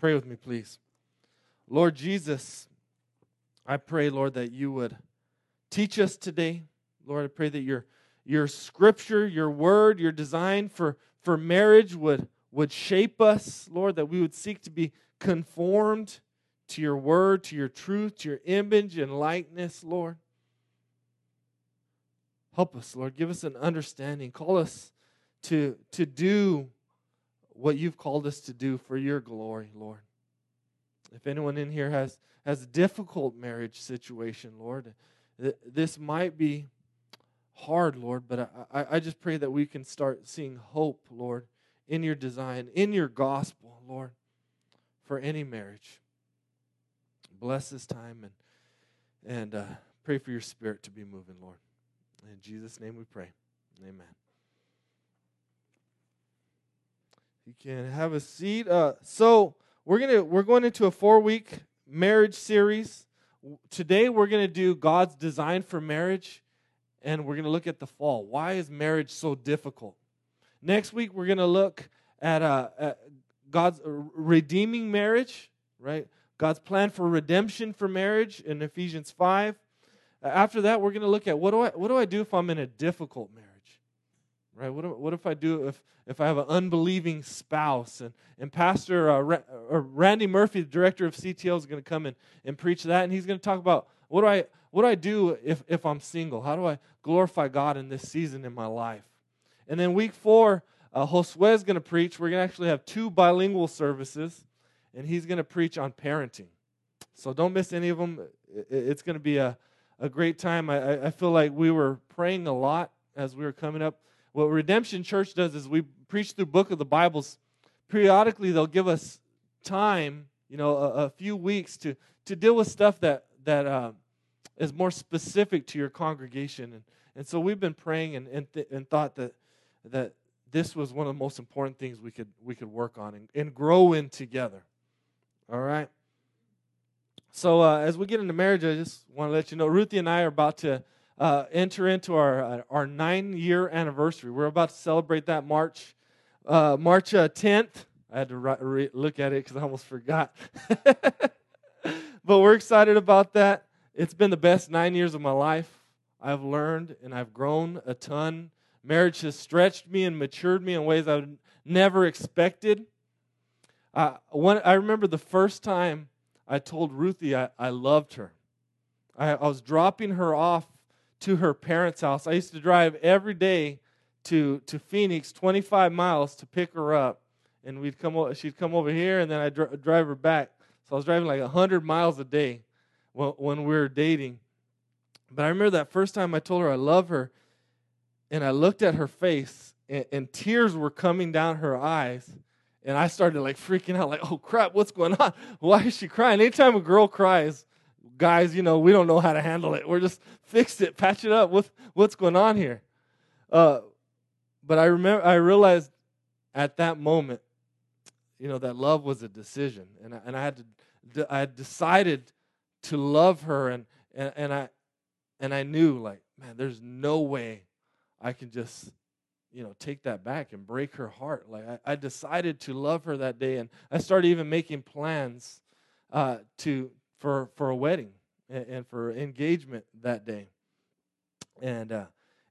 Pray with me, please. Lord Jesus, I pray, Lord, that you would teach us today. Lord, I pray that your, your scripture, your word, your design for, for marriage would, would shape us, Lord, that we would seek to be conformed to your word, to your truth, to your image and likeness, Lord. Help us, Lord. Give us an understanding. Call us to, to do what you've called us to do for your glory, Lord. If anyone in here has, has a difficult marriage situation, Lord, this might be hard, Lord, but I, I just pray that we can start seeing hope, Lord, in your design, in your gospel, Lord, for any marriage. Bless this time and, and uh, pray for your spirit to be moving, Lord. In Jesus' name we pray. Amen. You can have a seat. Uh, so we're gonna we're going into a four week marriage series. Today we're gonna do God's design for marriage, and we're gonna look at the fall. Why is marriage so difficult? Next week we're gonna look at, uh, at God's redeeming marriage, right? God's plan for redemption for marriage in Ephesians five. After that, we're going to look at what do I what do I do if I'm in a difficult marriage? Right? What if, what if I do if, if I have an unbelieving spouse? And, and Pastor uh, uh, Randy Murphy, the director of CTL, is going to come and, and preach that, and he's going to talk about what do I what do I do if, if I'm single? How do I glorify God in this season in my life? And then week four, uh, Josue is going to preach. We're going to actually have two bilingual services, and he's going to preach on parenting. So don't miss any of them. It's going to be a, a great time. I, I feel like we were praying a lot as we were coming up what Redemption Church does is we preach through book of the Bibles. Periodically, they'll give us time, you know, a, a few weeks to to deal with stuff that that uh, is more specific to your congregation. And and so we've been praying and and, th- and thought that that this was one of the most important things we could we could work on and, and grow in together. All right. So uh, as we get into marriage, I just want to let you know Ruthie and I are about to uh, enter into our, uh, our nine year anniversary. We're about to celebrate that March, uh, March 10th. Uh, I had to re- look at it because I almost forgot. but we're excited about that. It's been the best nine years of my life. I've learned and I've grown a ton. Marriage has stretched me and matured me in ways I've never expected. Uh, I remember the first time I told Ruthie I, I loved her. I, I was dropping her off to her parents' house. I used to drive every day to to Phoenix, 25 miles to pick her up, and we'd come. She'd come over here, and then I'd dr- drive her back. So I was driving like 100 miles a day when, when we were dating. But I remember that first time I told her I love her, and I looked at her face, and, and tears were coming down her eyes. And I started like freaking out, like, oh crap, what's going on? Why is she crying? Anytime a girl cries, guys, you know, we don't know how to handle it. We're just fix it, patch it up. What's what's going on here? Uh, but I remember, I realized at that moment, you know, that love was a decision, and I, and I had to, I had decided to love her, and and, and I, and I knew like, man, there's no way I can just you know take that back and break her heart like i, I decided to love her that day and i started even making plans uh, to for, for a wedding and, and for engagement that day. And, uh,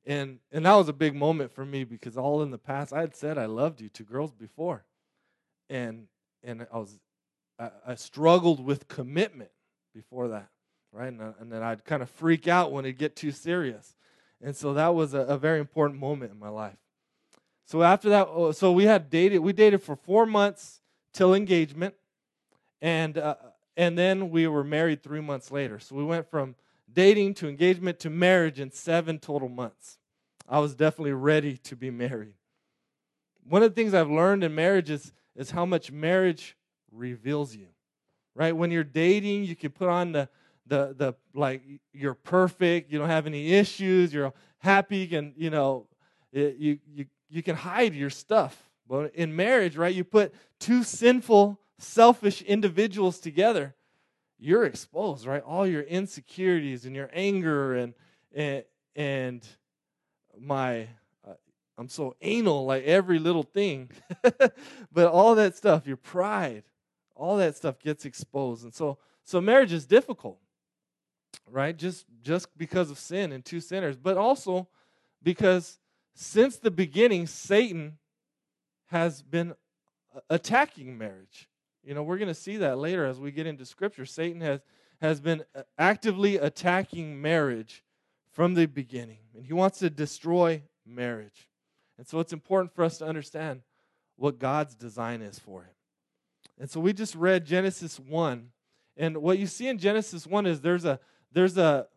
and, and that was a big moment for me because all in the past I had said I loved you to girls before. And, and I was, I, I struggled with commitment before that, right? And, and then I'd kind of freak out when it get too serious. And so that was a, a very important moment in my life. So after that, oh, so we had dated, we dated for four months till engagement. And uh, and then we were married three months later. So we went from dating to engagement to marriage in seven total months. I was definitely ready to be married. One of the things I've learned in marriage is, is how much marriage reveals you. Right? When you're dating, you can put on the the the like you're perfect, you don't have any issues, you're happy, you can, you know, it, you you you can hide your stuff. But in marriage, right, you put two sinful, selfish individuals together, you're exposed, right? All your insecurities and your anger and and and my uh, I'm so anal like every little thing. but all that stuff, your pride, all that stuff gets exposed. And so so marriage is difficult. Right? Just just because of sin and two sinners, but also because since the beginning Satan has been attacking marriage. You know, we're going to see that later as we get into scripture. Satan has has been actively attacking marriage from the beginning, and he wants to destroy marriage. And so it's important for us to understand what God's design is for it. And so we just read Genesis 1, and what you see in Genesis 1 is there's a there's a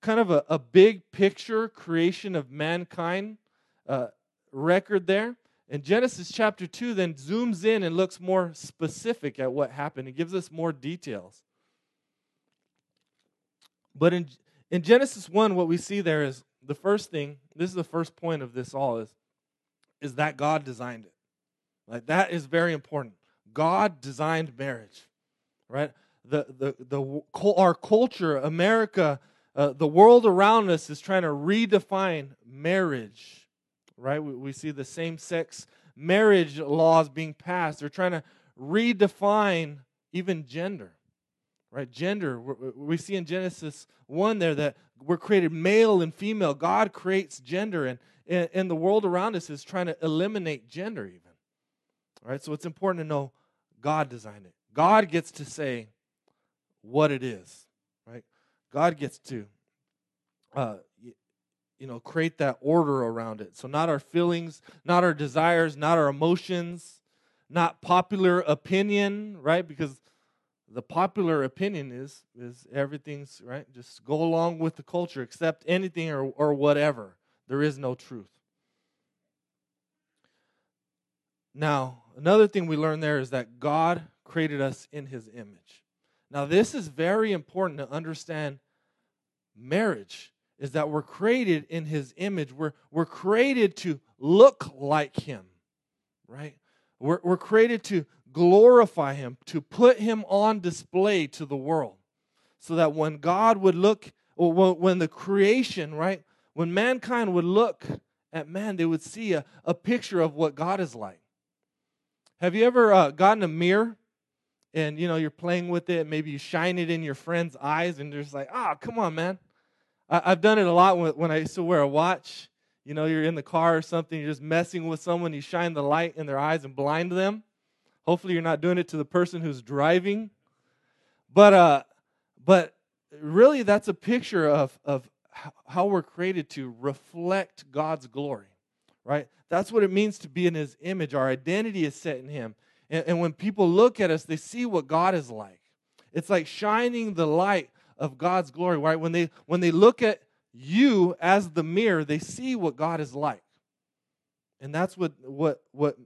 kind of a, a big picture creation of mankind uh, record there. And Genesis chapter 2 then zooms in and looks more specific at what happened. It gives us more details. But in, in Genesis 1, what we see there is the first thing, this is the first point of this all, is, is that God designed it. Like that is very important. God designed marriage, right? The, the, the, our culture, America, uh, the world around us is trying to redefine marriage right? We, we see the same sex marriage laws being passed. They're trying to redefine even gender, right? Gender. We see in Genesis 1 there that we're created male and female. God creates gender, and, and the world around us is trying to eliminate gender, even. Right, so it's important to know God designed it. God gets to say what it is, right? God gets to uh, you know, create that order around it. So, not our feelings, not our desires, not our emotions, not popular opinion, right? Because the popular opinion is is everything's right. Just go along with the culture, accept anything or, or whatever. There is no truth. Now, another thing we learn there is that God created us in his image. Now, this is very important to understand marriage is that we're created in his image. We're, we're created to look like him, right? We're, we're created to glorify him, to put him on display to the world. So that when God would look, or when the creation, right? When mankind would look at man, they would see a, a picture of what God is like. Have you ever uh, gotten a mirror and you know you're playing with it? Maybe you shine it in your friend's eyes, and they're just like, "Ah, oh, come on, man! I, have done it a lot when I used to wear a watch. You know, you're in the car or something, you're just messing with someone, you shine the light in their eyes and blind them. Hopefully, you're not doing it to the person who's driving. But, uh, but really, that's a picture of, of how we're created to reflect God's glory, right? That's what it means to be in His image. Our identity is set in Him. And, and when people look at us, they see what God is like. It's like shining the light of God's glory, right? When they when they look at you as the mirror, they see what God is like. And that's what what what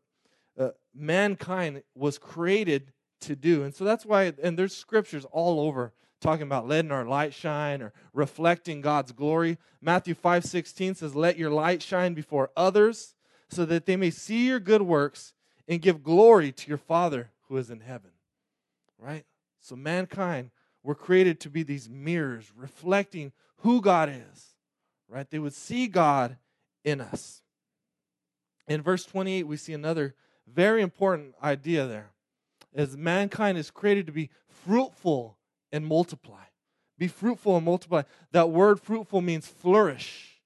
uh, mankind was created to do. And so that's why and there's scriptures all over talking about letting our light shine or reflecting God's glory. Matthew 5:16 says, "Let your light shine before others, so that they may see your good works and give glory to your Father who is in heaven." Right? So mankind were created to be these mirrors reflecting who God is, right? They would see God in us. In verse 28, we see another very important idea there. As mankind is created to be fruitful and multiply. Be fruitful and multiply. That word fruitful means flourish.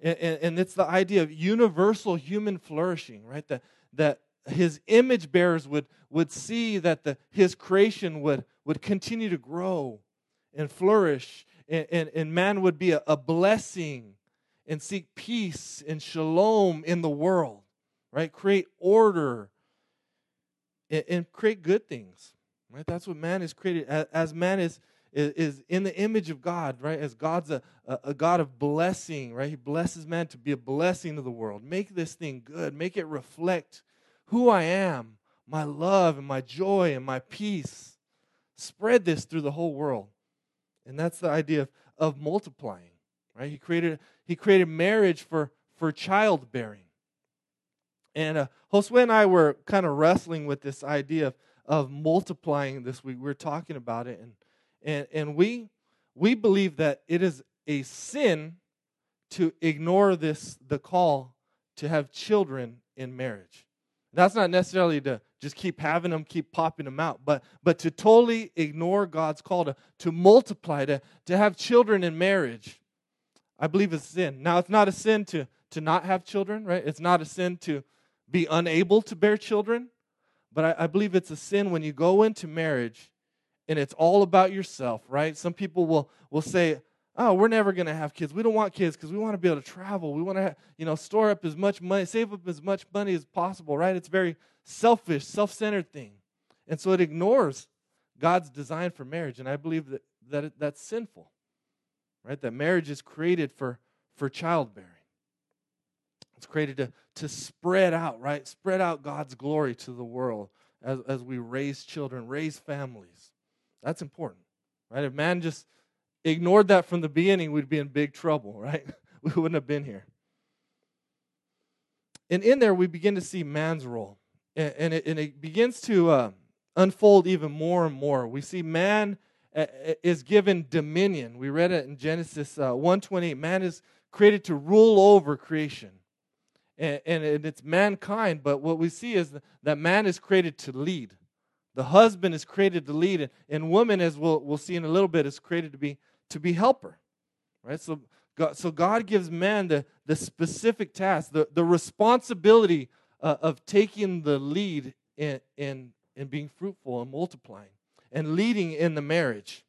And, it's the idea of universal human flourishing, right? That, that his image bearers would, would see that the, his creation would, would continue to grow and flourish, and, and, and man would be a, a blessing and seek peace and shalom in the world, right? Create order and, and create good things, right? That's what man is created as, as man is, is, in the image of God, right? As God's a, a, a God of blessing, right? He blesses man to be a blessing to the world. Make this thing good, make it reflect who I am my love and my joy and my peace. Spread this through the whole world. And that's the idea of, of multiplying. Right? He created he created marriage for for childbearing. And uh, Josue and I were kind of wrestling with this idea of, of multiplying this week. We were talking about it, and and and we we believe that it is a sin to ignore this the call to have children in marriage. That's not necessarily to just keep having them, keep popping them out, but but to totally ignore God's call to, to multiply, to, to have children in marriage. I believe it's sin. Now it's not a sin to to not have children, right? It's not a sin to be unable to bear children, but I, I believe it's a sin when you go into marriage and it's all about yourself, right? Some people will will say, "Oh, we're never going to have kids. We don't want kids because we want to be able to travel. We want to, you know, store up as much money, save up as much money as possible, right? It's very selfish, self-centered thing. And so it ignores God's design for marriage, and I believe that that that's sinful. Right? That marriage is created for for childbearing. It's created to, to spread out, right? Spread out God's glory to the world as, as we raise children, raise families. That's important, right? If man just ignored that from the beginning, we'd be in big trouble, right? We wouldn't have been here. And in there, we begin to see man's role. And, and, it, and it, begins to uh, unfold even more and more. We see man uh, is given dominion. We read it in Genesis uh, 128. Man is created to rule over creation and, and it's mankind. But what we see is that man is created to lead. The husband is created to lead, and woman, as we'll, we'll see in a little bit, is created to be to be helper. Right? So God, so God gives man the, the specific task, the, the responsibility uh, of taking the lead in, in, in being fruitful and multiplying and leading in the marriage.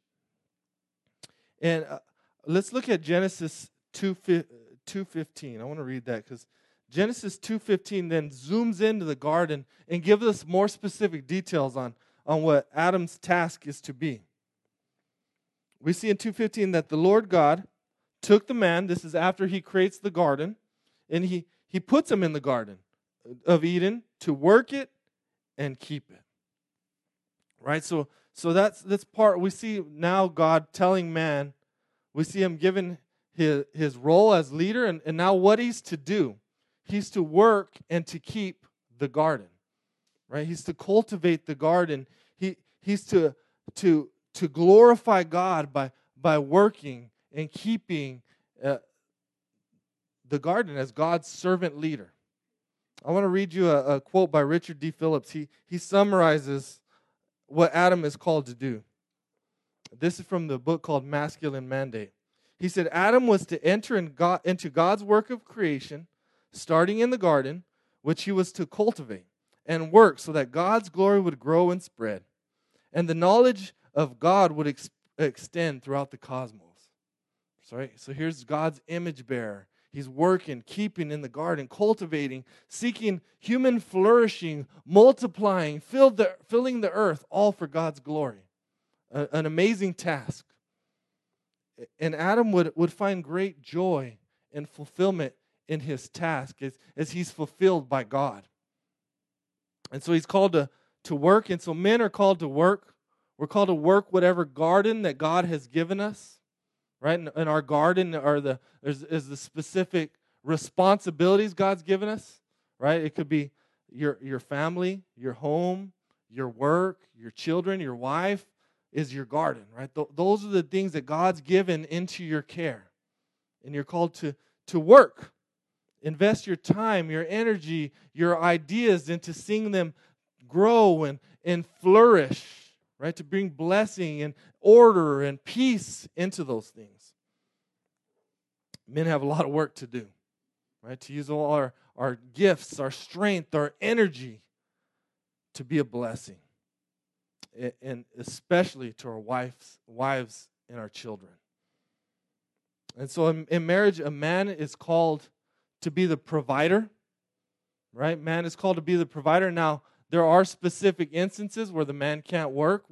And uh, let's look at Genesis 2, 2.15. I want to read that because Genesis 2:15 then zooms into the garden and gives us more specific details on, on what Adam's task is to be. We see in 2:15 that the Lord God took the man, this is after he creates the garden, and he, he puts him in the garden of Eden to work it and keep it. Right? So so that's this part we see now God telling man, we see him given his, his role as leader and, and now what he's to do. He's to work and to keep the garden, right? He's to cultivate the garden. He, he's to, to, to glorify God by, by working and keeping uh, the garden as God's servant leader. I want to read you a, a, quote by Richard D. Phillips. He, he summarizes what Adam is called to do. This is from the book called Masculine Mandate. He said Adam was to enter in God, into God's work of creation starting in the garden, which he was to cultivate and work so that God's glory would grow and spread, and the knowledge of God would ex- extend throughout the cosmos. Sorry, so here's God's image bearer. He's working, keeping in the garden, cultivating, seeking human flourishing, multiplying, the, filling the earth, all for God's glory. A, an amazing task. And Adam would, would find great joy and fulfillment in his task as, as he's fulfilled by God. And so he's called to, to work. And so men are called to work. We're called to work whatever garden that God has given us. Right? In, in our garden are the is, is the specific responsibilities God's given us. Right? It could be your your family, your home, your work, your children, your wife is your garden, right? Th- those are the things that God's given into your care. And you're called to to work Invest your time, your energy, your ideas into seeing them grow and, and flourish, right? To bring blessing and order and peace into those things. Men have a lot of work to do, right? To use all our, our gifts, our strength, our energy to be a blessing. And especially to our wives, wives and our children. And so in, in marriage, a man is called to be the provider, right? Man is called to be the provider. Now, there are specific instances where the man can't work,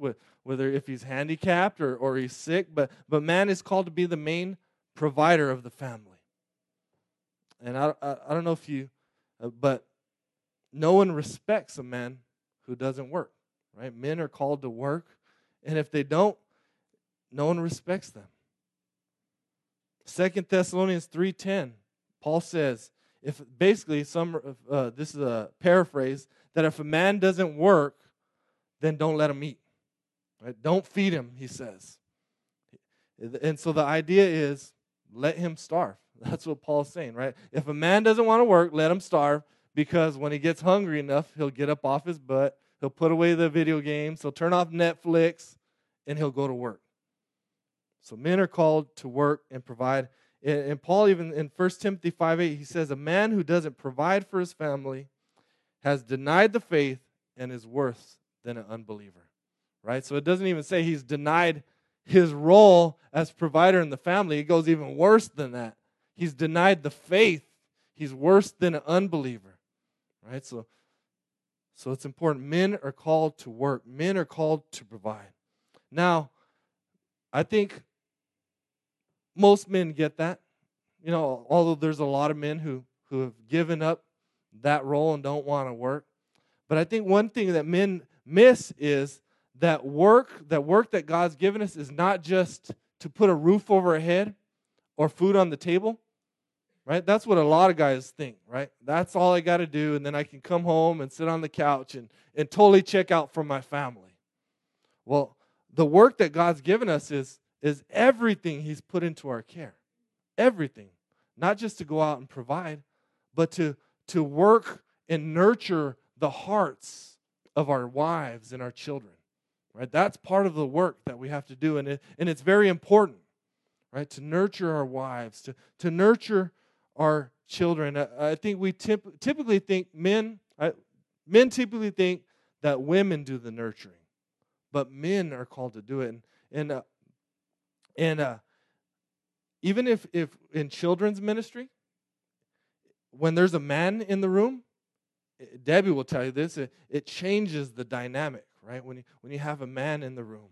whether if he's handicapped or, or he's sick, but, but man is called to be the main provider of the family. And I, I, I don't know if you, uh, but no one respects a man who doesn't work, right? Men are called to work, and if they don't, no one respects them. Second Thessalonians 3:10, Paul says, if basically some uh, this is a paraphrase that if a man doesn't work, then don't let him eat. Right? Don't feed him, he says. And so the idea is let him starve. That's what Paul's saying, right? If a man doesn't want to work, let him starve because when he gets hungry enough, he'll get up off his butt, he'll put away the video games, he'll turn off Netflix, and he'll go to work. So men are called to work and provide. And Paul, even in 1 Timothy 5 8, he says, A man who doesn't provide for his family has denied the faith and is worse than an unbeliever. Right? So it doesn't even say he's denied his role as provider in the family. It goes even worse than that. He's denied the faith. He's worse than an unbeliever. Right? So, so it's important. Men are called to work, men are called to provide. Now, I think most men get that. You know, although there's a lot of men who, who have given up that role and don't want to work. But I think one thing that men miss is that work, that work that God's given us is not just to put a roof over our head or food on the table. Right? That's what a lot of guys think, right? That's all I got to do, and then I can come home and sit on the couch and, and totally check out from my family. Well, the work that God's given us is, is everything He's put into our care. Everything. Not just to go out and provide, but to, to work and nurture the hearts of our wives and our children. Right? That's part of the work that we have to do, and, it, and it's very important, right? To nurture our wives, to, to nurture our children. I, I think we typically think men, I, men typically think that women do the nurturing, but men are called to do it. And, and, uh, and uh, even if, if in children's ministry, when there's a man in the room, eh, Debbie will tell you this, it, it changes the dynamic right? When you, when you have a man in the room.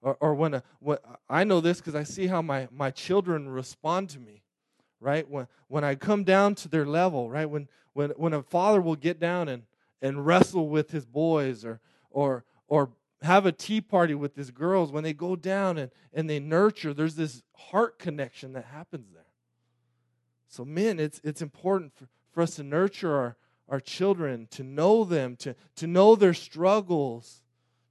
Or, or when, a, when I know this because I see how my, my children respond to me, right? When, when I come down to their level, right? When, when, when a father will get down and, and wrestle with his boys or, or, or have a tea party with his girls, when they go down and, and they nurture, there's this heart connection that happens there. So, men, it's, it's important for, for us to nurture our, our children, to know them, to, to know their struggles,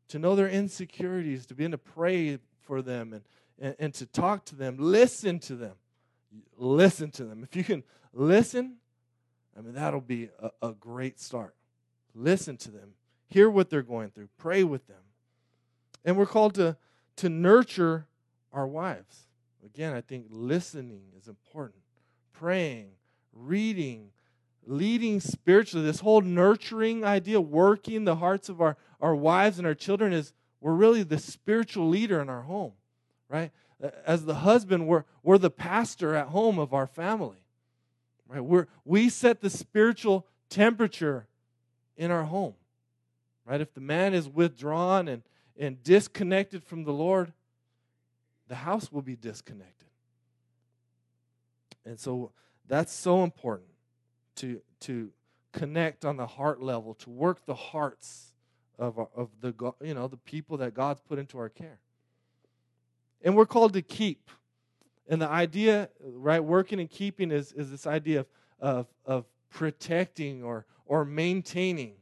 to know their insecurities, to begin to pray for them and, and, and to talk to them, listen to them. Listen to them. If you can listen, I mean, that'll be a, a great start. Listen to them, hear what they're going through, pray with them. And we're called to, to nurture our wives. Again, I think listening is important. Praying, reading, leading spiritually, this whole nurturing idea, working the hearts of our, our wives and our children is we're really the spiritual leader in our home, right? As the husband, we're, we're the pastor at home of our family, right? We're, we set the spiritual temperature in our home, right? If the man is withdrawn and, and disconnected from the Lord, the house will be disconnected. And so that's so important to, to connect on the heart level, to work the hearts of, of the, you know, the people that God's put into our care. And we're called to keep. And the idea, right, working and keeping is, is this idea of, of, of protecting or, or maintaining.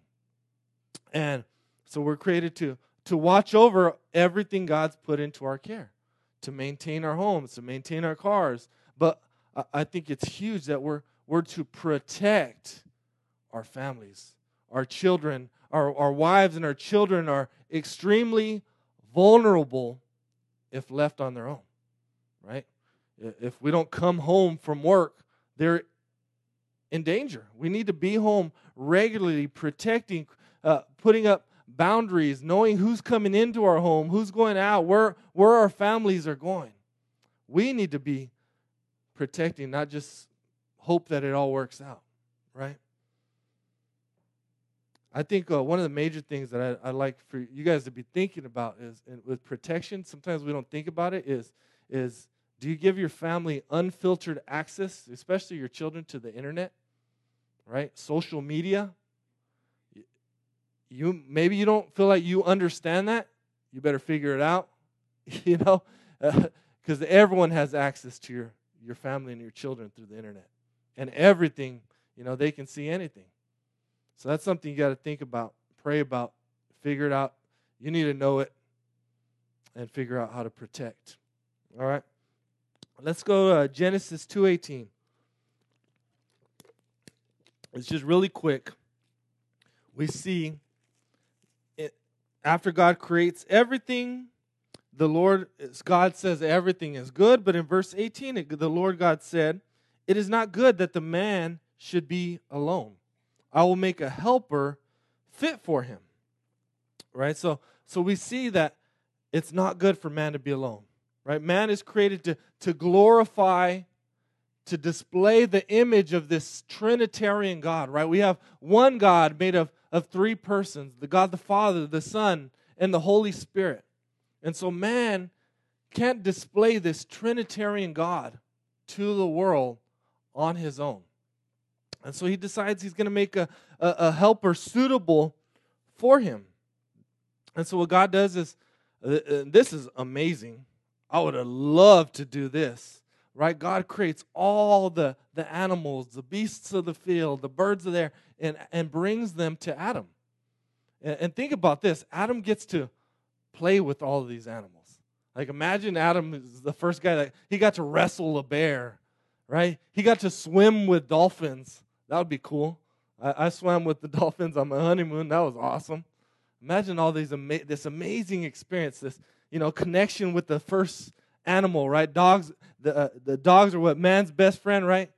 And so we're created to, to watch over everything God's put into our care, to maintain our homes, to maintain our cars. But I think it's huge that we're, we're to protect our families, our children, our, our wives and our children are extremely vulnerable if left on their own, right? If we don't come home from work, they're in danger. We need to be home regularly, protecting, uh, putting up boundaries, knowing who's coming into our home, who's going out, where, where our families are going. We need to be protecting, not just hope that it all works out, right? I think uh, one of the major things that I, like for you guys to be thinking about is with protection. Sometimes we don't think about it. Is is do you give your family unfiltered access, especially your children, to the internet, right? Social media. you maybe you don't feel like you understand that. You better figure it out. you know, because uh, everyone has access to your your family and your children through the internet, and everything. You know, they can see anything. So that's something you got to think about, pray about, figure it out. You need to know it and figure out how to protect. All right. Let's go to uh, Genesis 2:18. It's just really quick. We see it after God creates everything, the Lord God says everything is good, but in verse 18 it, the Lord God said, "It is not good that the man should be alone. I will make a helper fit for him." Right? So so we see that it's not good for man to be alone. Right? Man is created to, to glorify, to display the image of this Trinitarian God, right? We have one God made of, of three persons the God the Father, the Son, and the Holy Spirit. And so man can't display this Trinitarian God to the world on his own. And so he decides he's going to make a, a, a, helper suitable for him. And so what God does is, uh, uh this is amazing. I would have loved to do this, right? God creates all the, the animals, the beasts of the field, the birds of the air, and, and brings them to Adam. And, and think about this Adam gets to play with all of these animals. Like imagine Adam is the first guy that he got to wrestle a bear, right? He got to swim with dolphins. That would be cool. I, I swam with the dolphins on my honeymoon. That was awesome. Imagine all these ama- this amazing experience, this you know, connection with the first animal, right? Dogs, the, uh, the dogs are what man's best friend, right?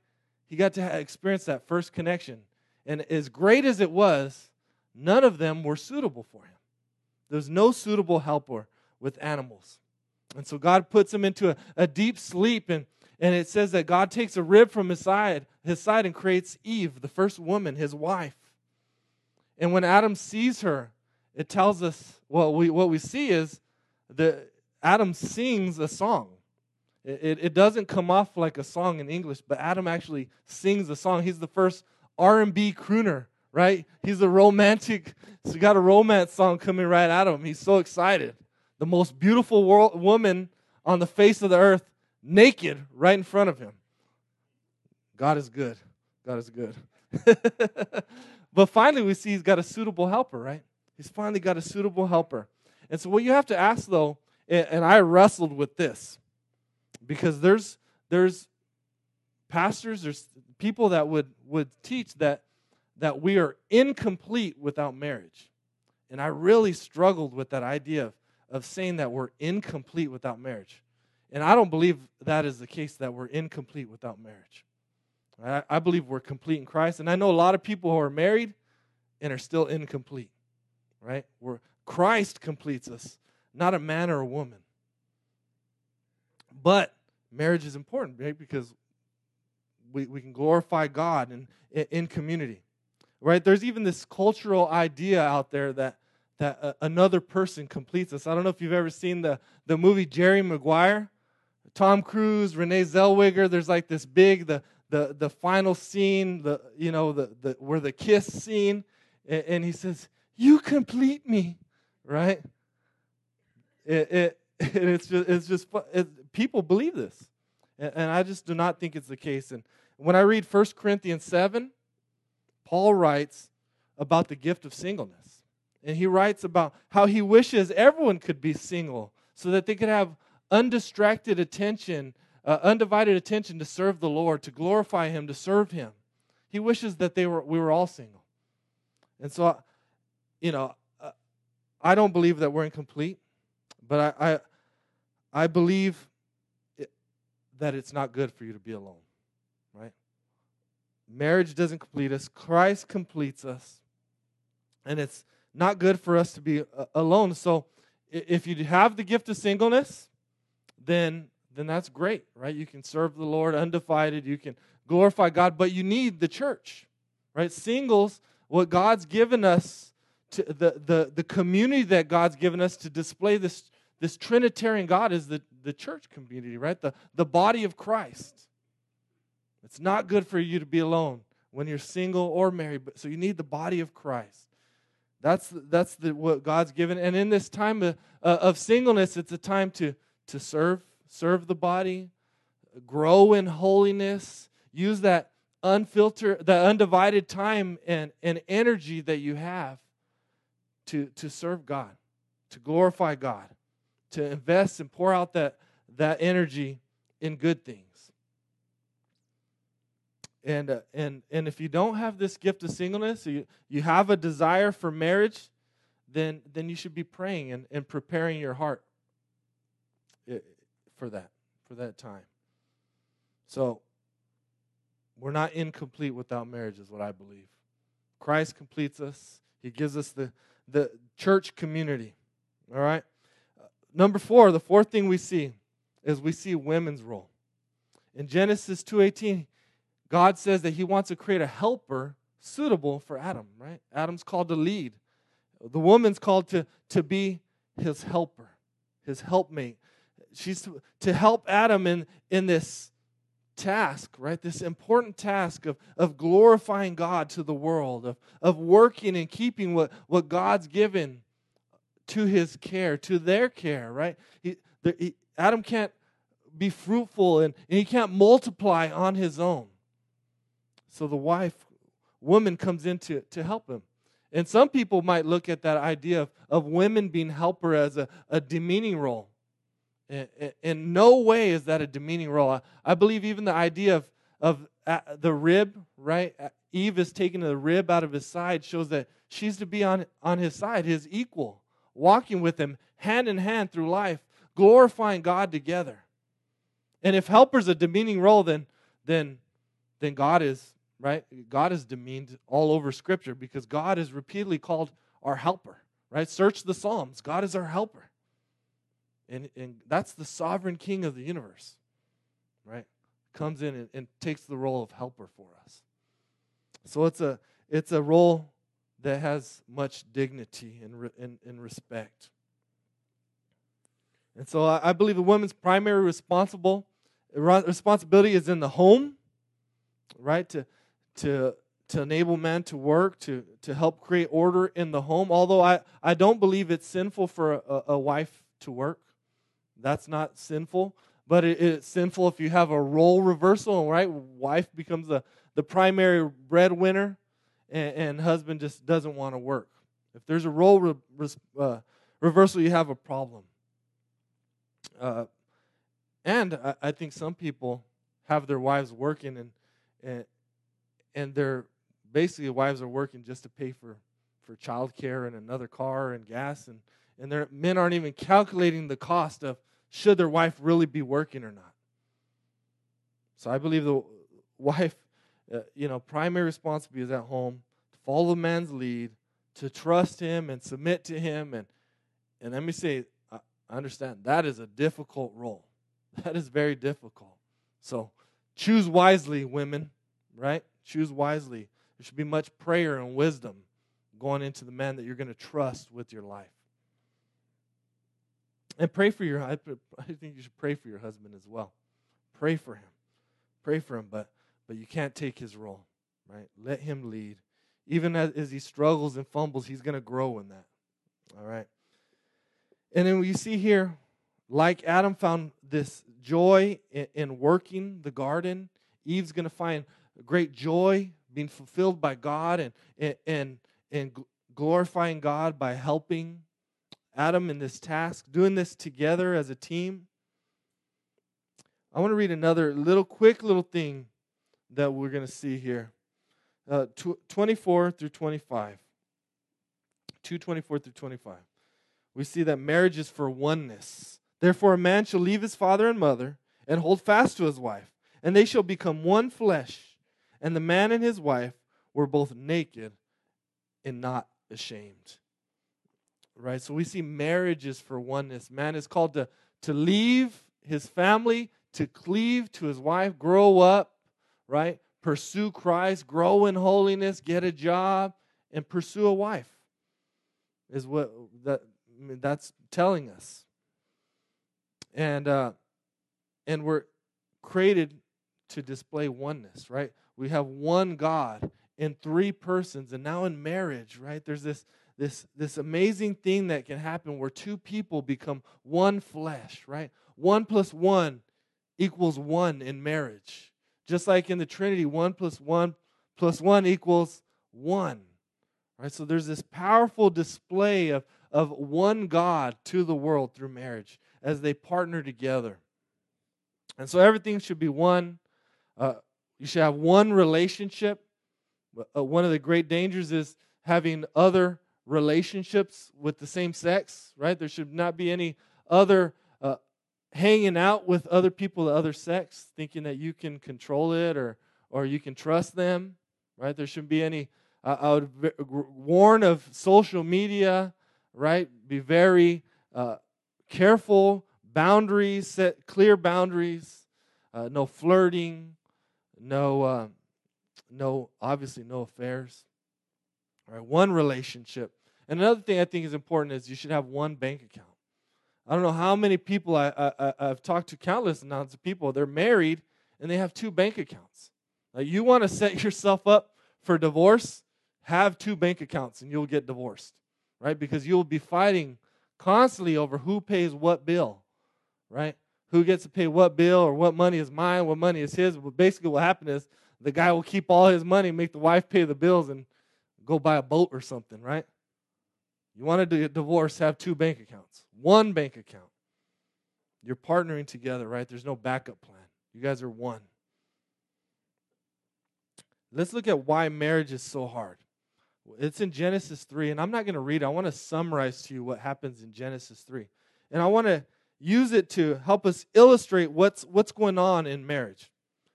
He got to experience that first connection. And as great as it was, none of them were suitable for him. There's no suitable helper with animals. And so God puts him into a, a deep sleep, and, and it says that God takes a rib from his side, his side and creates Eve, the first woman, his wife. And when Adam sees her, it tells us well, we, what we see is that Adam sings a song. It, it, doesn't come off like a song in English, but Adam actually sings a song. He's the first R&B crooner, right? He's a romantic. So got a romance song coming right at him. He's so excited. The most beautiful world, woman on the face of the earth, naked, right in front of him. God is good. God is good. but finally, we see he's got a suitable helper, right? He's finally got a suitable helper. And so, what you have to ask, though, and I wrestled with this because there's there's pastors, there's people that would would teach that that we are incomplete without marriage, and I really struggled with that idea of of saying that we're incomplete without marriage, and I don't believe that is the case that we're incomplete without marriage. I, I believe we're complete in Christ, and I know a lot of people who are married and are still incomplete. Right? We're Christ completes us, not a man or a woman. But marriage is important, right? Because we, we can glorify God in, in community. Right? There's even this cultural idea out there that that uh, another person completes us. I don't know if you've ever seen the, the movie Jerry Maguire. Tom Cruise, Renee Zellweger, there's like this big the the the final scene, the you know, the, the where the kiss scene, and, and he says, You complete me right? It, it, it's just, it's just it, people believe this. And, and I just do not think it's the case. And when I read 1 Corinthians 7, Paul writes about the gift of singleness. And he writes about how he wishes everyone could be single so that they could have undistracted attention, uh, undivided attention to serve the Lord, to glorify Him, to serve Him. He wishes that they were, we were all single. And so, you know, I don't believe that we're incomplete, but I, I, I believe it, that it's not good for you to be alone, right? Marriage doesn't complete us, Christ completes us. And it's not good for us to be uh, alone. So if you have the gift of singleness, then then that's great, right? You can serve the Lord undivided, you can glorify God, but you need the church, right? Singles, what God's given us to the, the, the community that God's given us to display this, this Trinitarian God is the, the church community, right? The, the body of Christ. It's not good for you to be alone when you're single or married, but so you need the body of Christ. That's that's the, what God's given. And in this time of, uh, of singleness, it's a time to to serve serve the body, grow in holiness, use that unfiltered, the undivided time and, and energy that you have to, to serve God, to glorify God, to invest and pour out that, that energy in good things. And, uh, and, and if you don't have this gift of singleness, you, you have a desire for marriage, then, then you should be praying and, and preparing your heart eh, for that, for that time. So, we're not incomplete without marriage, is what I believe. Christ completes us, He gives us the, the church community. All right? Uh, number four, the fourth thing we see is we see women's role. In Genesis 2:18, God says that He wants to create a helper suitable for Adam, right? Adam's called to lead. The woman's called to, to be his helper, his helpmate. She's to, to help Adam in, in this task, right? This important task of, of glorifying God to the world, of, of working and keeping what, what God's given to his care, to their care, right? He, the, he, Adam can't be fruitful and, and he can't multiply on his own. So the wife, woman, comes in to, to help him. And some people might look at that idea of, of women being helper as a, a demeaning role. In no way is that a demeaning role. I believe even the idea of, of uh, the rib, right? Uh, Eve is taking the rib out of his side shows that she's to be on, on his side, his equal, walking with him hand in hand through life, glorifying God together. And if helper's a demeaning role, then then then God is, right? God is demeaned all over scripture because God is repeatedly called our helper, right? Search the Psalms. God is our helper. And, and that's the sovereign king of the universe, right? Comes in and, and takes the role of helper for us. So it's a, it's a role that has much dignity and, and, and respect. And so I, I believe a woman's primary responsible responsibility is in the home, right? To, to, to enable men to work, to, to help create order in the home. Although I, I don't believe it's sinful for a, a wife to work. That's not sinful, but it, it's sinful if you have a role reversal, right? Wife becomes the, the primary breadwinner, and, and husband just doesn't want to work. If there's a role re, uh, reversal, you have a problem. Uh, and I, I, think some people have their wives working, and and and their basically wives are working just to pay for for childcare and another car and gas, and and their men aren't even calculating the cost of should their wife really be working or not. So I believe the wife, uh, you know, primary responsibility is at home to follow man's lead, to trust him and submit to him. And, and let me say, I understand that is a difficult role. That is very difficult. So choose wisely, women, right? Choose wisely. There should be much prayer and wisdom going into the man that you're going to trust with your life. And pray for your I think you should pray for your husband as well. Pray for him. Pray for him, but but you can't take his role, right? Let him lead. Even as, as he struggles and fumbles, he's going to grow in that. All right. And then we see here, like Adam found this joy in, in working the garden, Eve's going to find great joy being fulfilled by God and, and, and, and glorifying God by helping Adam in this task, doing this together as a team. I want to read another little quick little thing that we're going to see here. Uh, tw- 24 through 25. 224 through 25. We see that marriage is for oneness. Therefore, a man shall leave his father and mother and hold fast to his wife, and they shall become one flesh. And the man and his wife were both naked and not ashamed right? So we see marriages for oneness. Man is called to, to leave his family, to cleave to his wife, grow up, right? Pursue Christ, grow in holiness, get a job, and pursue a wife. Is what that I mean, that's telling us. And uh, and we're created to display oneness, right? We have one God in three persons, and now in marriage, right? There's this this, this amazing thing that can happen where two people become one flesh, right? One plus one equals one in marriage. Just like in the Trinity, one plus one plus one equals one. Right? So there's this powerful display of, of one God to the world through marriage as they partner together. And so everything should be one. Uh, you should have one relationship. Uh, one of the great dangers is having other relationships with the same sex, right? There should not be any other uh, hanging out with other people of the other sex, thinking that you can control it or, or you can trust them, right? There shouldn't be any. Uh, I would warn of social media, right? Be very uh, careful, boundaries, set clear boundaries, uh, no flirting, no, uh, no, obviously no affairs. All right, one relationship. And another thing I think is important is you should have one bank account. I don't know how many people I, I, I've talked to, countless amounts of people. They're married and they have two bank accounts. Now, you want to set yourself up for divorce? Have two bank accounts and you'll get divorced, right? Because you'll be fighting constantly over who pays what bill, right? Who gets to pay what bill or what money is mine, what money is his. But basically, what happened is the guy will keep all his money, make the wife pay the bills, and go buy a boat or something, right? You want to get divorced, have two bank accounts, one bank account. You're partnering together, right? There's no backup plan. You guys are one. Let's look at why marriage is so hard. It's in Genesis 3, and I'm not going to read. I want to summarize to you what happens in Genesis 3. And I want to use it to help us illustrate what's, what's going on in marriage.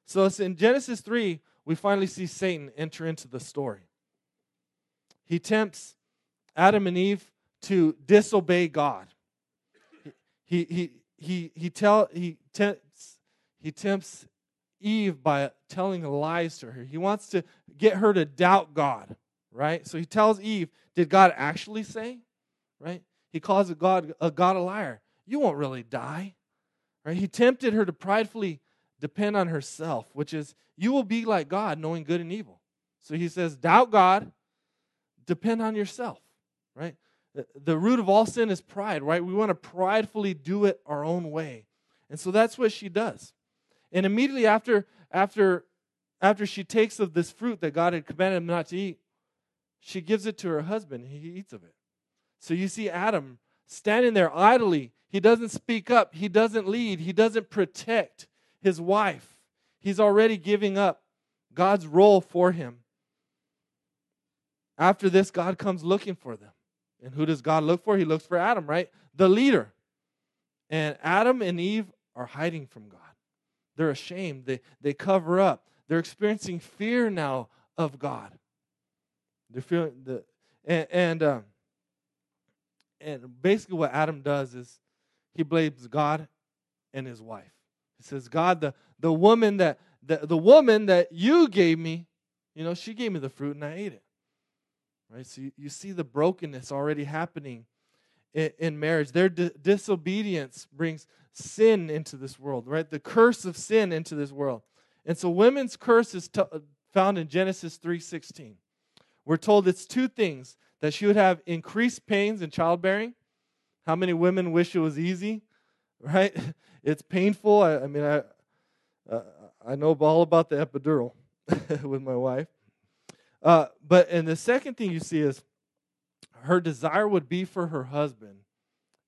So it's in Genesis 3, we finally see Satan enter into the story. He tempts Adam and Eve to disobey God. He, he, he, he, tell, he, tempts, he tempts Eve by telling lies to her. He wants to get her to doubt God, right? So he tells Eve, Did God actually say? Right? He calls God a God a liar. You won't really die. Right? He tempted her to pridefully depend on herself, which is you will be like God, knowing good and evil. So he says, doubt God, depend on yourself, right? The root of all sin is pride, right? We want to pridefully do it our own way. And so that's what she does. And immediately after after after she takes of this fruit that God had commanded him not to eat, she gives it to her husband. He eats of it. So you see Adam standing there idly. He doesn't speak up. He doesn't lead. He doesn't protect his wife. He's already giving up God's role for him. After this, God comes looking for them. And who does God look for? He looks for Adam, right? The leader. And Adam and Eve are hiding from God. They're ashamed. They, they cover up. They're experiencing fear now of God. They're feeling the and and, um, and basically what Adam does is he blames God and his wife. He says, God, the, the woman that the, the woman that you gave me, you know, she gave me the fruit and I ate it. Right? So you, you see the brokenness already happening in, in marriage. Their di- disobedience brings sin into this world, right? The curse of sin into this world. And so women's curse is t- found in Genesis 3:16. We're told it's two things that she would have increased pains in childbearing. How many women wish it was easy? Right? It's painful. I, I mean, I, uh, I know all about the epidural with my wife. Uh, but and the second thing you see is her desire would be for her husband,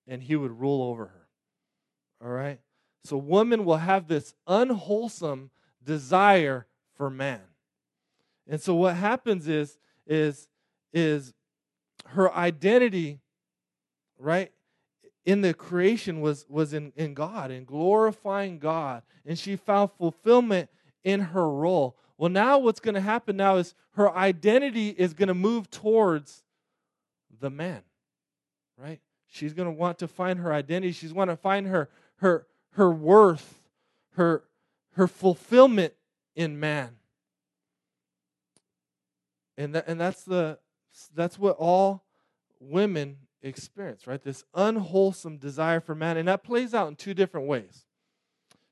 and he would rule over her. All right. So woman will have this unwholesome desire for man, and so what happens is is is her identity, right, in the creation was was in, in God and glorifying God, and she found fulfillment in her role. Well, now what's going to happen now is her identity is going to move towards the man, right? She's going to want to find her identity. She's going to find her her her worth, her her fulfillment in man. And that, and that's the that's what all women experience, right? This unwholesome desire for man. And that plays out in two different ways.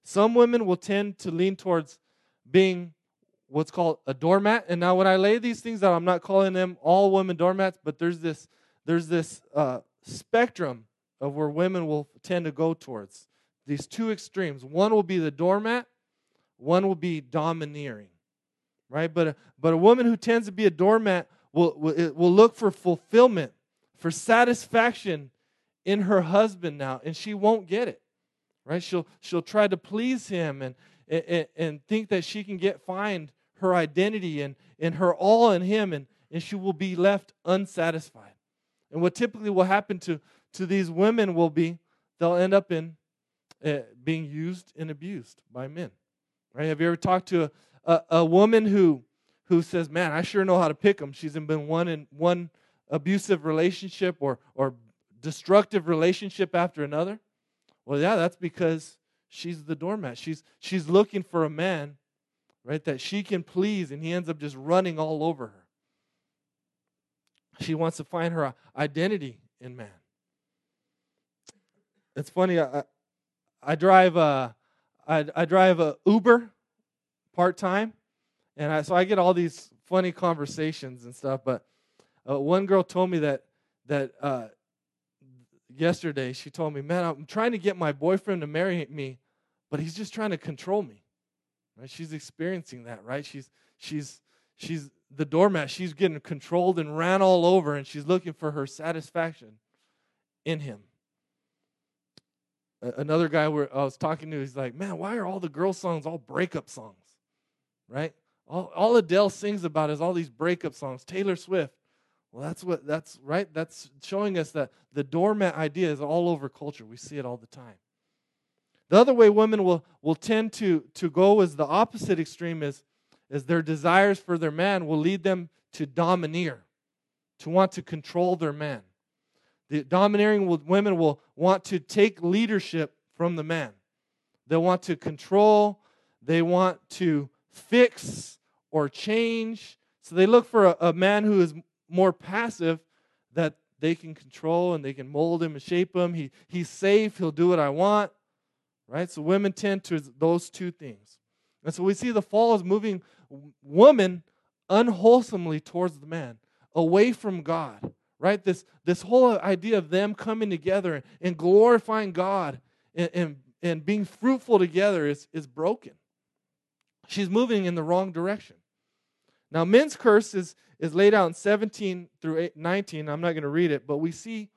Some women will tend to lean towards being what's called a doormat. And now, when I lay these things out, I'm not calling them all women doormats, but there's this there's this uh, spectrum of where women will tend to go towards. These two extremes. One will be the doormat, one will be domineering. Right? But a, but a woman who tends to be a doormat will, will, will look for fulfillment, for satisfaction in her husband now, and she won't get it. Right? She'll she'll try to please him and and, and think that she can get find her identity and, and her all in him and, and she will be left unsatisfied. And what typically will happen to, to these women will be they'll end up in uh, being used and abused by men. Right? Have you ever talked to a, a, a, woman who who says, "Man, I sure know how to pick them." She's been one in one abusive relationship or or destructive relationship after another. Well, yeah, that's because she's the doormat. She's she's looking for a man, right, that she can please, and he ends up just running all over her. She wants to find her identity in man. It's funny. I, I drive a, I, I drive a Uber part time, and I, so I get all these funny conversations and stuff. But uh, one girl told me that that uh, yesterday she told me, "Man, I'm trying to get my boyfriend to marry me, but he's just trying to control me." Right? She's experiencing that, right? She's she's she's the doormat. She's getting controlled and ran all over, and she's looking for her satisfaction in him. Another guy I was talking to, he's like, "Man, why are all the girl songs all breakup songs?" Right? All, all Adele sings about is all these breakup songs. Taylor Swift. Well, that's what that's right. That's showing us that the doormat idea is all over culture. We see it all the time. The other way women will, will tend to, to go is the opposite extreme is is their desires for their man will lead them to domineer, to want to control their man. The domineering women will want to take leadership from the man. They want to control, they want to fix or change. So they look for a, a man who is more passive that they can control and they can mold him and shape him. He, he's safe, he'll do what I want. Right? So women tend to those two things. And so we see the fall is moving woman unwholesomely towards the man, away from God. Right? This, this whole idea of them coming together and glorifying God and, and, and being fruitful together is, is broken. She's moving in the wrong direction. Now, men's curse is, is laid out in 17 through 19. I'm not going to read it, but we see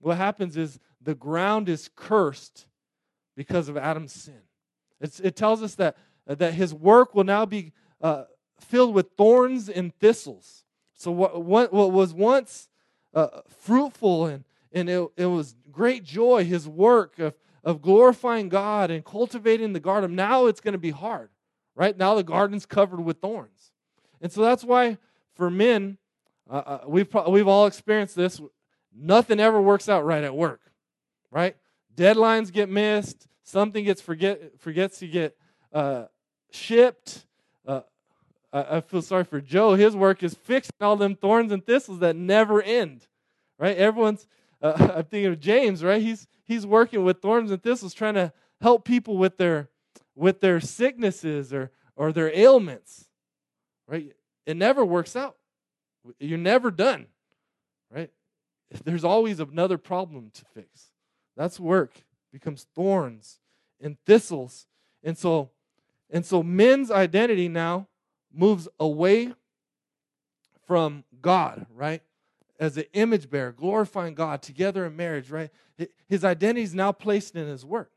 what happens is the ground is cursed because of Adam's sin. It's, it tells us that, that his work will now be uh, filled with thorns and thistles. So, what, what, what was once uh, fruitful and, and it, it was great joy, his work of, of glorifying God and cultivating the garden, now it's going to be hard, right? Now the garden's covered with thorns. And so that's why for men, uh, uh we've, we've all experienced this. Nothing ever works out right at work, right? Deadlines get missed. Something gets forget forgets to get uh, shipped. Uh, I, I feel sorry for Joe. His work is fixing all them thorns and thistles that never end. Right? Everyone's. Uh, I'm thinking of James. Right? He's he's working with thorns and thistles, trying to help people with their with their sicknesses or or their ailments. Right? It never works out. You're never done. Right? There's always another problem to fix. That's work becomes thorns and thistles. And so and so men's identity now moves away from God, right? As an image bearer, glorifying God together in marriage, right? His identity is now placed in his work.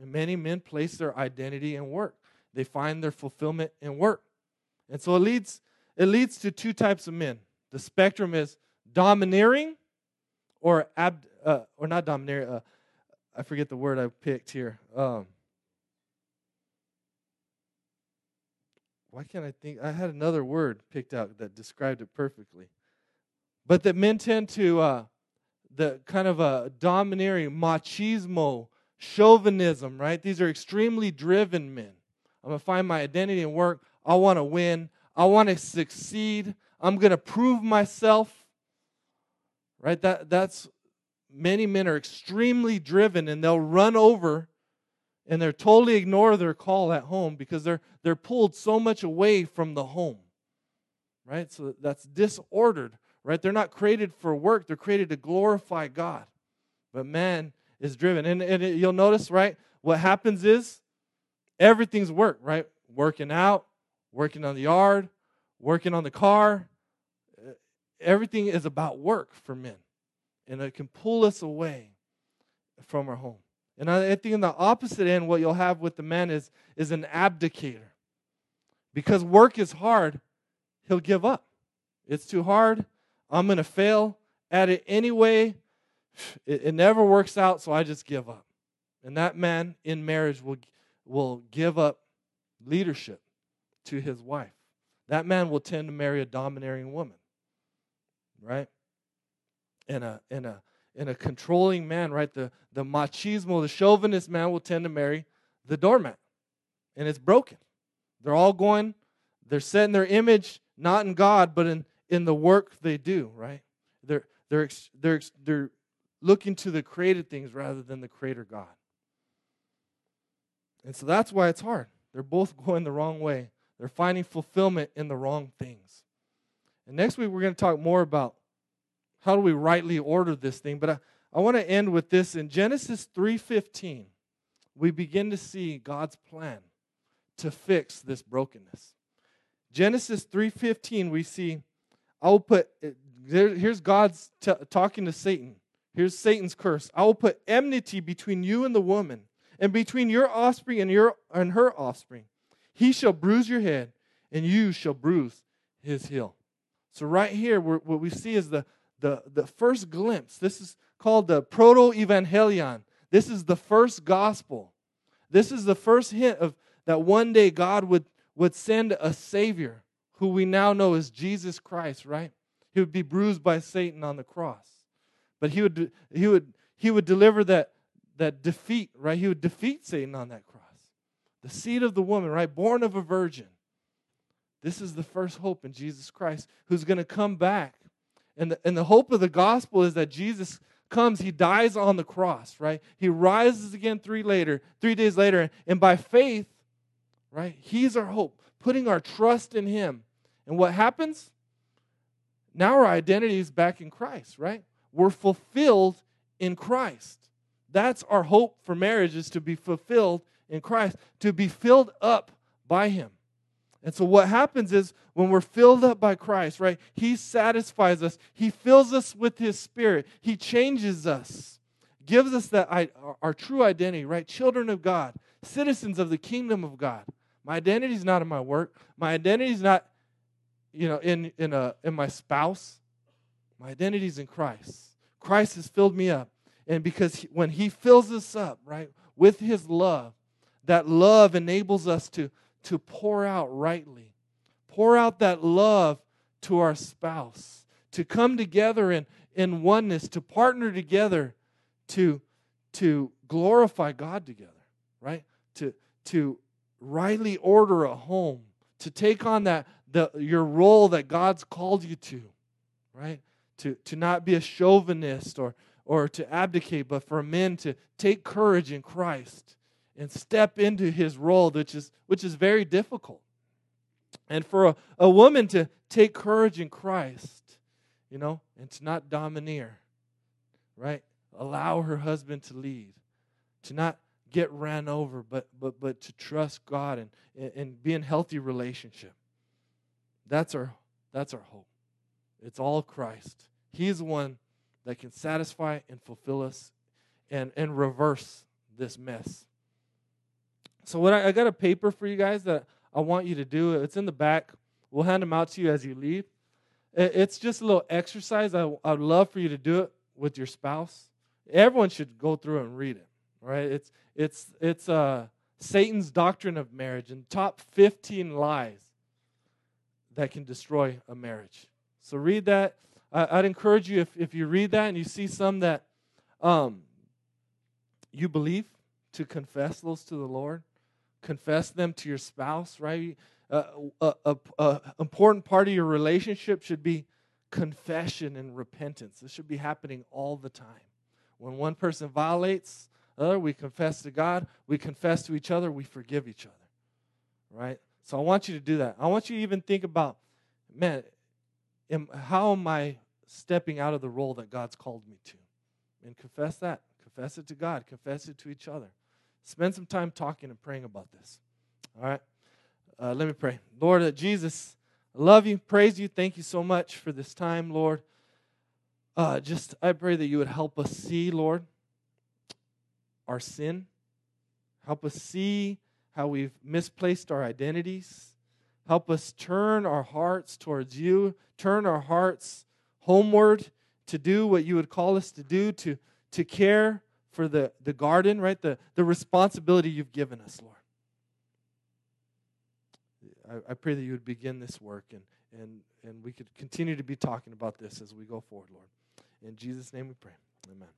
And many men place their identity in work. They find their fulfillment in work. And so it leads it leads to two types of men. The spectrum is domineering or ab, uh, or not domineering. Uh, I forget the word I picked here. Um, why can't I think? I had another word picked out that described it perfectly. But that men tend to, uh, the kind of a domineering machismo, chauvinism, right? These are extremely driven men. I'm going to find my identity and work. I want to win. I want to succeed. I'm going to prove myself. Right? That, that's many men are extremely driven and they'll run over and they're totally ignore their call at home because they're they're pulled so much away from the home right so that's disordered right? They're not created for work, they're created to glorify God. But man is driven. And, and it, you'll notice, right? What happens is everything's work, right? Working out, working on the yard, working on the car. Uh, everything is about work for men. And it can pull us away from our home. And I think in the opposite end, what you'll have with the man is, is an abdicator. Because work is hard, he'll give up. It's too hard. I'm going to fail at it anyway. It, it, never works out, so I just give up. And that man in marriage will, will give up leadership to his wife. That man will tend to marry a domineering woman, right? And a, and a, and a controlling man, right? The, the machismo, the chauvinist man will tend to marry the doormat. And it's broken. They're all going, they're setting their image not in God, but in, in the work they do, right? They're, they're, they're, they're looking to the created things rather than the creator God. And so that's why it's hard. They're both going the wrong way. They're finding fulfillment in the wrong things. And next week we're going to talk more about how do we rightly order this thing, but I, I want to end with this in Genesis 3:15. We begin to see God's plan to fix this brokenness. Genesis 3:15 we see I will put there, here's God's t- talking to Satan. Here's Satan's curse. I will put enmity between you and the woman, and between your offspring and your and her offspring. He shall bruise your head, and you shall bruise his heel. So right here, what we see is the the the first glimpse. This is called the proto evangelion. This is the first gospel. This is the first hint of that one day God would would send a Savior who we now know is Jesus Christ, right? He would be bruised by Satan on the cross. But he would, he would, he would deliver that, that defeat, right? He would defeat Satan on that cross. The seed of the woman, right? Born of a virgin. This is the first hope in Jesus Christ who's going to come back. And the, and the hope of the gospel is that Jesus comes, he dies on the cross, right? He rises again three later, three days later, and by faith, right? He's our hope, putting our trust in Him. And what happens? Now our identity is back in Christ, right? We're fulfilled in Christ. That's our hope for marriage is to be fulfilled in Christ, to be filled up by Him. And so what happens is when we're filled up by Christ, right? He satisfies us. He fills us with his spirit. He changes us. Gives us that our, our true identity, right? Children of God, citizens of the kingdom of God. My identity is not in my work. My identity is not, you know, in in a in my spouse. My identity is in Christ. Christ has filled me up, and because he, when He fills us up, right, with His love, that love enables us to to pour out rightly, pour out that love to our spouse, to come together in in oneness, to partner together, to to glorify God together, right? To to rightly order a home, to take on that the your role that God's called you to, right? To to not be a chauvinist or or to abdicate, but for men to take courage in Christ and step into his role, which is which is very difficult. And for a, a woman to take courage in Christ, you know, and to not domineer, right? Allow her husband to lead, to not get ran over, but but but to trust God and, and, be in healthy relationship. That's our that's our hope. It's all Christ. He's the one that can satisfy and fulfill us and, and reverse this mess. So what I, I got a paper for you guys that I want you to do. It's in the back. We'll hand them out to you as you leave. It's just a little exercise. I, I'd love for you to do it with your spouse. Everyone should go through and read it. Right? It's it's it's uh, Satan's doctrine of marriage and top 15 lies that can destroy a marriage. So read that. I, would encourage you if, if you read that and you see some that um, you believe to confess those to the Lord, confess them to your spouse, right? Uh, a, a, a important part of your relationship should be confession and repentance. This should be happening all the time. When one person violates, other, we confess to God, we confess to each other, we forgive each other. Right? So I want you to do that. I want you to even think about, man, am, how am I stepping out of the role that God's called me to. And confess that. Confess it to God. Confess it to each other. Spend some time talking and praying about this. All right? Uh, let me pray. Lord uh, Jesus, I love you, praise you. Thank you so much for this time, Lord. Uh, just, I pray that you would help us see, Lord, our sin. Help us see how we've misplaced our identities. Help us turn our hearts towards you, turn our hearts homeward to do what you would call us to do, to, to care for the, the garden, right? The, the responsibility you've given us, Lord. I, I pray that you would begin this work and, and, and we could continue to be talking about this as we go forward, Lord. In Jesus' name we pray. Amen.